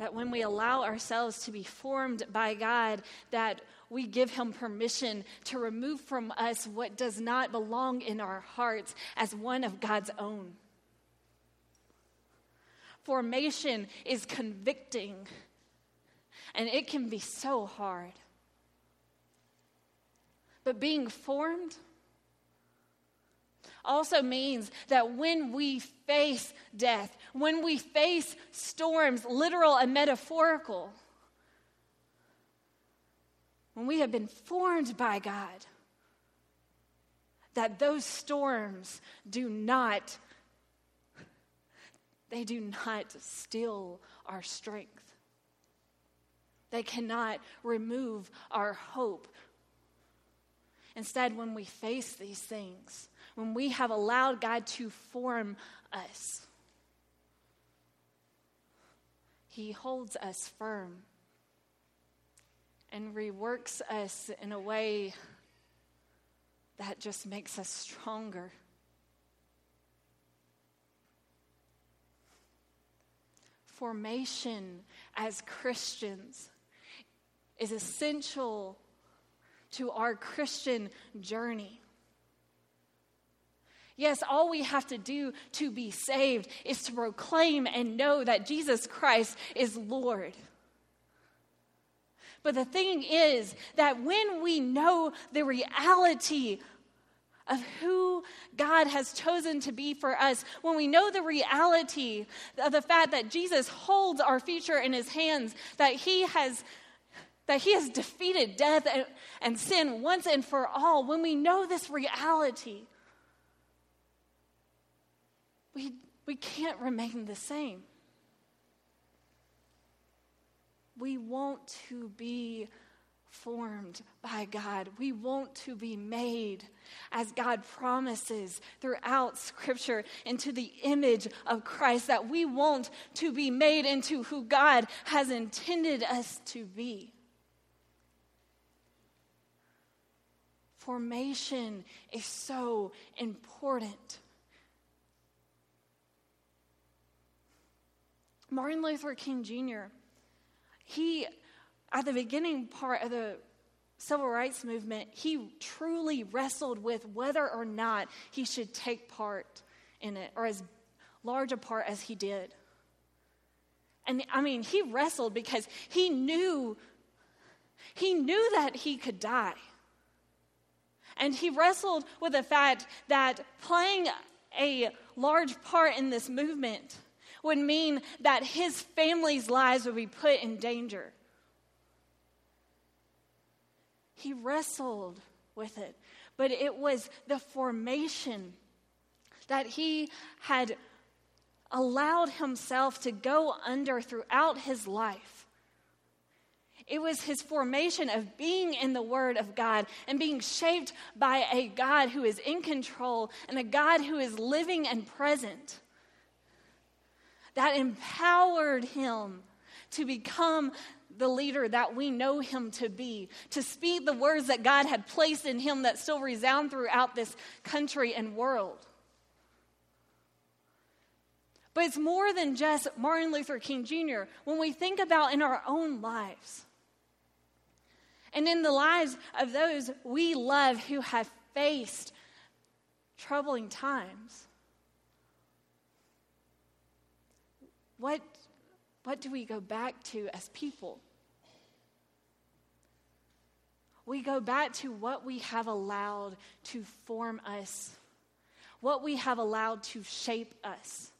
That when we allow ourselves to be formed by God, that we give Him permission to remove from us what does not belong in our hearts as one of God's own. Formation is convicting, and it can be so hard. But being formed also means that when we face death, when we face storms, literal and metaphorical, when we have been formed by God, that those storms do not they do not steal our strength. They cannot remove our hope. Instead, when we face these things, when we have allowed God to form us, He holds us firm and reworks us in a way that just makes us stronger. Formation as Christians is essential to our Christian journey. Yes, all we have to do to be saved is to proclaim and know that Jesus Christ is Lord. But the thing is that when we know the reality of who God has chosen to be for us, when we know the reality of the fact that Jesus holds our future in his hands, that he has that he has defeated death and, and sin once and for all, when we know this reality, we, we can't remain the same. We want to be formed by God. We want to be made as God promises throughout Scripture into the image of Christ, that we want to be made into who God has intended us to be. Formation is so important. Martin Luther King Jr., he, at the beginning part of the civil rights movement, he truly wrestled with whether or not he should take part in it, or as large a part as he did. And I mean, he wrestled because he knew he knew that he could die. And he wrestled with the fact that playing a large part in this movement would mean that his family's lives would be put in danger. He wrestled with it, but it was the formation that he had allowed himself to go under throughout his life. It was his formation of being in the Word of God and being shaped by a God who is in control and a God who is living and present that empowered him to become the leader that we know him to be, to speak the words that God had placed in him that still resound throughout this country and world. But it's more than just Martin Luther King Jr. When we think about in our own lives and in the lives of those we love who have faced troubling times, What, what do we go back to as people? We go back to what we have allowed to form us, what we have allowed to shape us,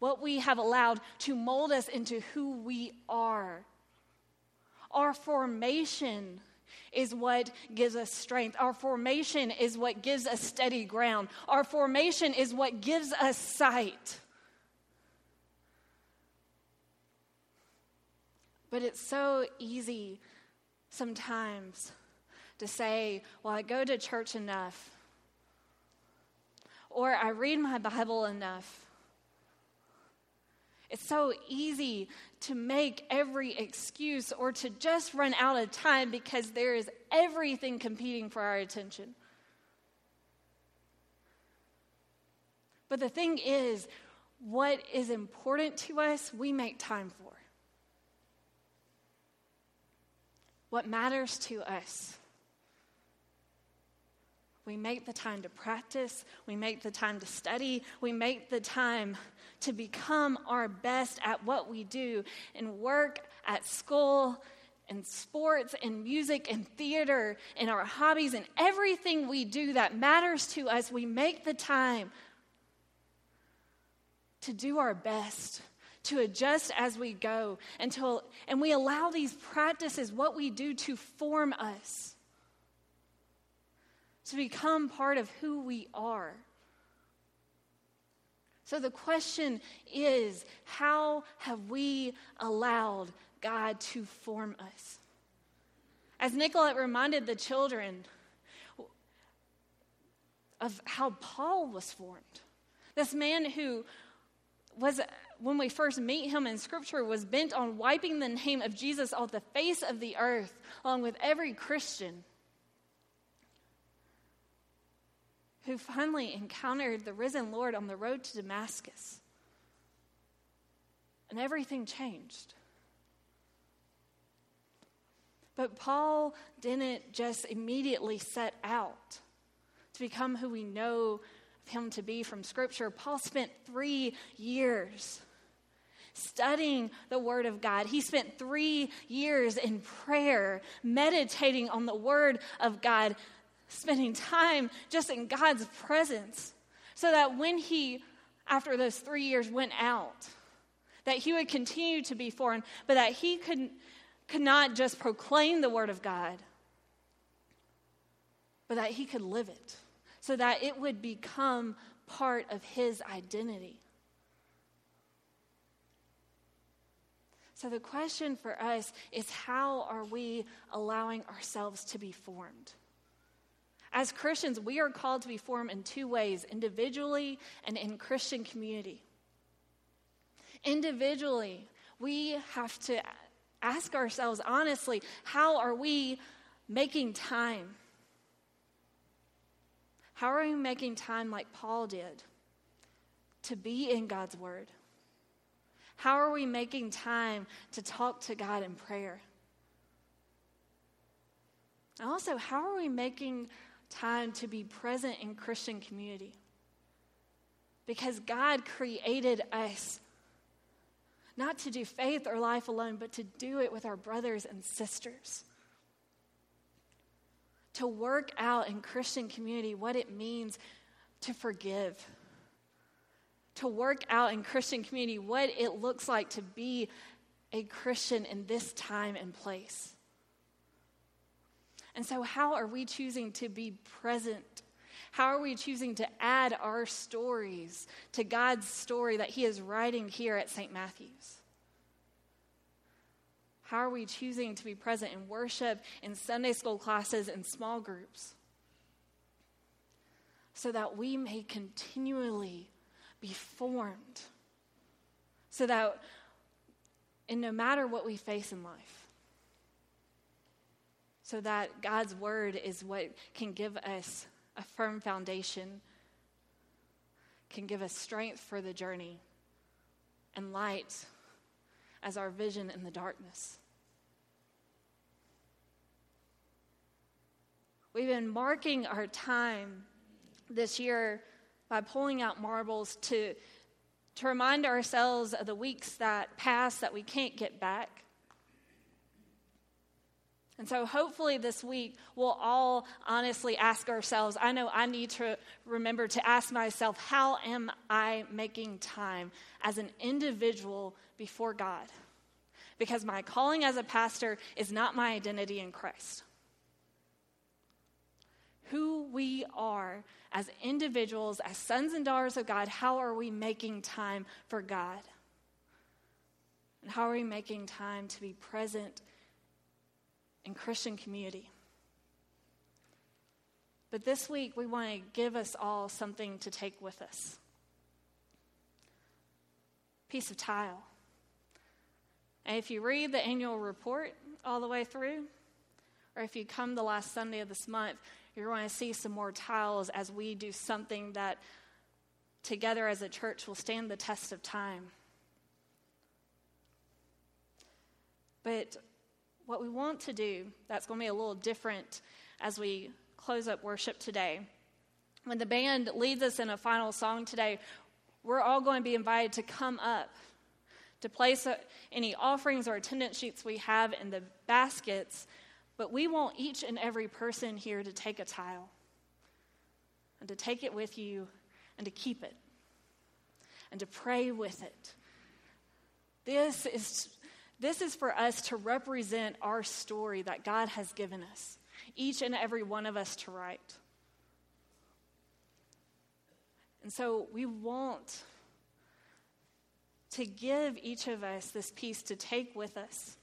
what we have allowed to mold us into who we are. Our formation is what gives us strength. Our formation is what gives us steady ground. Our formation is what gives us sight. But it's so easy sometimes to say, well, I go to church enough, or I read my Bible enough. It's so easy to make every excuse or to just run out of time because there is everything competing for our attention. But the thing is, what is important to us, we make time for. What matters to us. We make the time to practice. We make the time to study. We make the time to become our best at what we do in work, at school, in sports, in music, in theater, in our hobbies, in everything we do that matters to us. We make the time to do our best, to adjust as we go until and we allow these practices what we do to form us to become part of who we are. So the question is how have we allowed God to form us? As Nicolette reminded the children of how Paul was formed, this man who was, when we first meet him in Scripture, was bent on wiping the name of Jesus off the face of the earth, along with every Christian. who finally encountered the risen Lord on the road to Damascus. And everything changed. But Paul didn't just immediately set out to become who we know him to be from Scripture. Paul spent three years studying the Word of God. He spent three years in prayer, meditating on the Word of God, spending time just in God's presence so that when he, after those three years, went out, that he would continue to be foreign, but that he could, could not just proclaim the word of God, but that he could live it so that it would become part of his identity. So, the question for us is how are we allowing ourselves to be formed? As Christians, we are called to be formed in two ways individually and in Christian community. Individually, we have to ask ourselves honestly how are we making time? How are we making time like Paul did to be in God's Word? How are we making time to talk to God in prayer? And also, how are we making time to be present in Christian community. Because God created us not to do faith or life alone, but to do it with our brothers and sisters. To work out in Christian community what it means to forgive. To work out in Christian community what it looks like to be a Christian in this time and place. And so, how are we choosing to be present? How are we choosing to add our stories to God's story that He is writing here at St. Matthew's? How are we choosing to be present in worship, in Sunday school classes, in small groups? So that we may continually be formed. So that, and no matter what we face in life, so that God's word is what can give us a firm foundation, can give us strength for the journey, and light as our vision in the darkness. We've been marking our time this year by pulling out marbles to, to remind ourselves of the weeks that pass that we can't get back and so, hopefully, this week we'll all honestly ask ourselves I know I need to remember to ask myself, how am I making time as an individual before God? Because my calling as a pastor is not my identity in Christ. Who we are as individuals, as sons and daughters of God, how are we making time for God? And how are we making time to be present in Christian community. But this week, we want to give us all something to take with us piece of tile. And if you read the annual report all the way through, or if you come the last Sunday of this month, you're going to see some more tiles as we do something that together as a church will stand the test of time. But what we want to do, that's going to be a little different as we close up worship today. When the band leads us in a final song today, we're all going to be invited to come up to place any offerings or attendance sheets we have in the baskets, but we want each and every person here to take a tile and to take it with you and to keep it and to pray with it. This is, this is for us to represent our story that God has given us, each and every one of us to write. And so we want to give each of us this piece to take with us,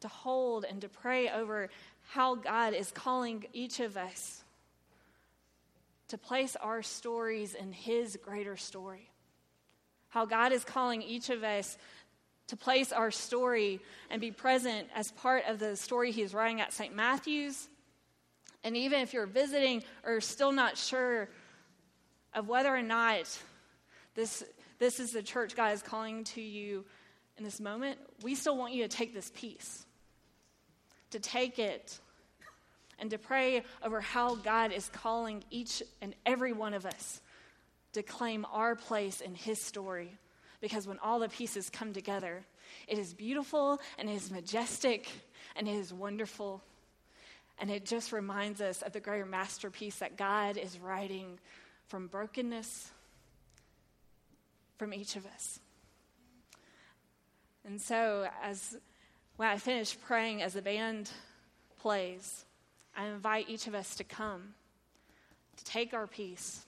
to hold and to pray over how God is calling each of us to place our stories in His greater story. How God is calling each of us to place our story and be present as part of the story He's writing at St. Matthew's. And even if you're visiting or still not sure of whether or not this, this is the church God is calling to you in this moment, we still want you to take this piece, to take it and to pray over how God is calling each and every one of us to claim our place in His story. Because when all the pieces come together, it is beautiful and it is majestic and it is wonderful. And it just reminds us of the greater masterpiece that God is writing from brokenness from each of us. And so, as when I finish praying, as the band plays, I invite each of us to come, to take our piece,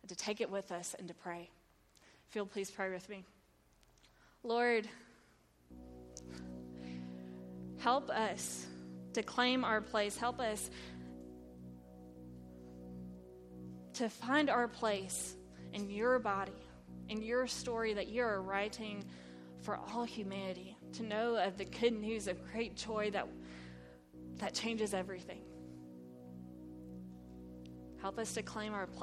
and to take it with us and to pray. Phil, please pray with me. Lord, help us to claim our place. Help us to find our place in your body, in your story that you are writing for all humanity, to know of the good news of great joy that that changes everything. Help us to claim our place.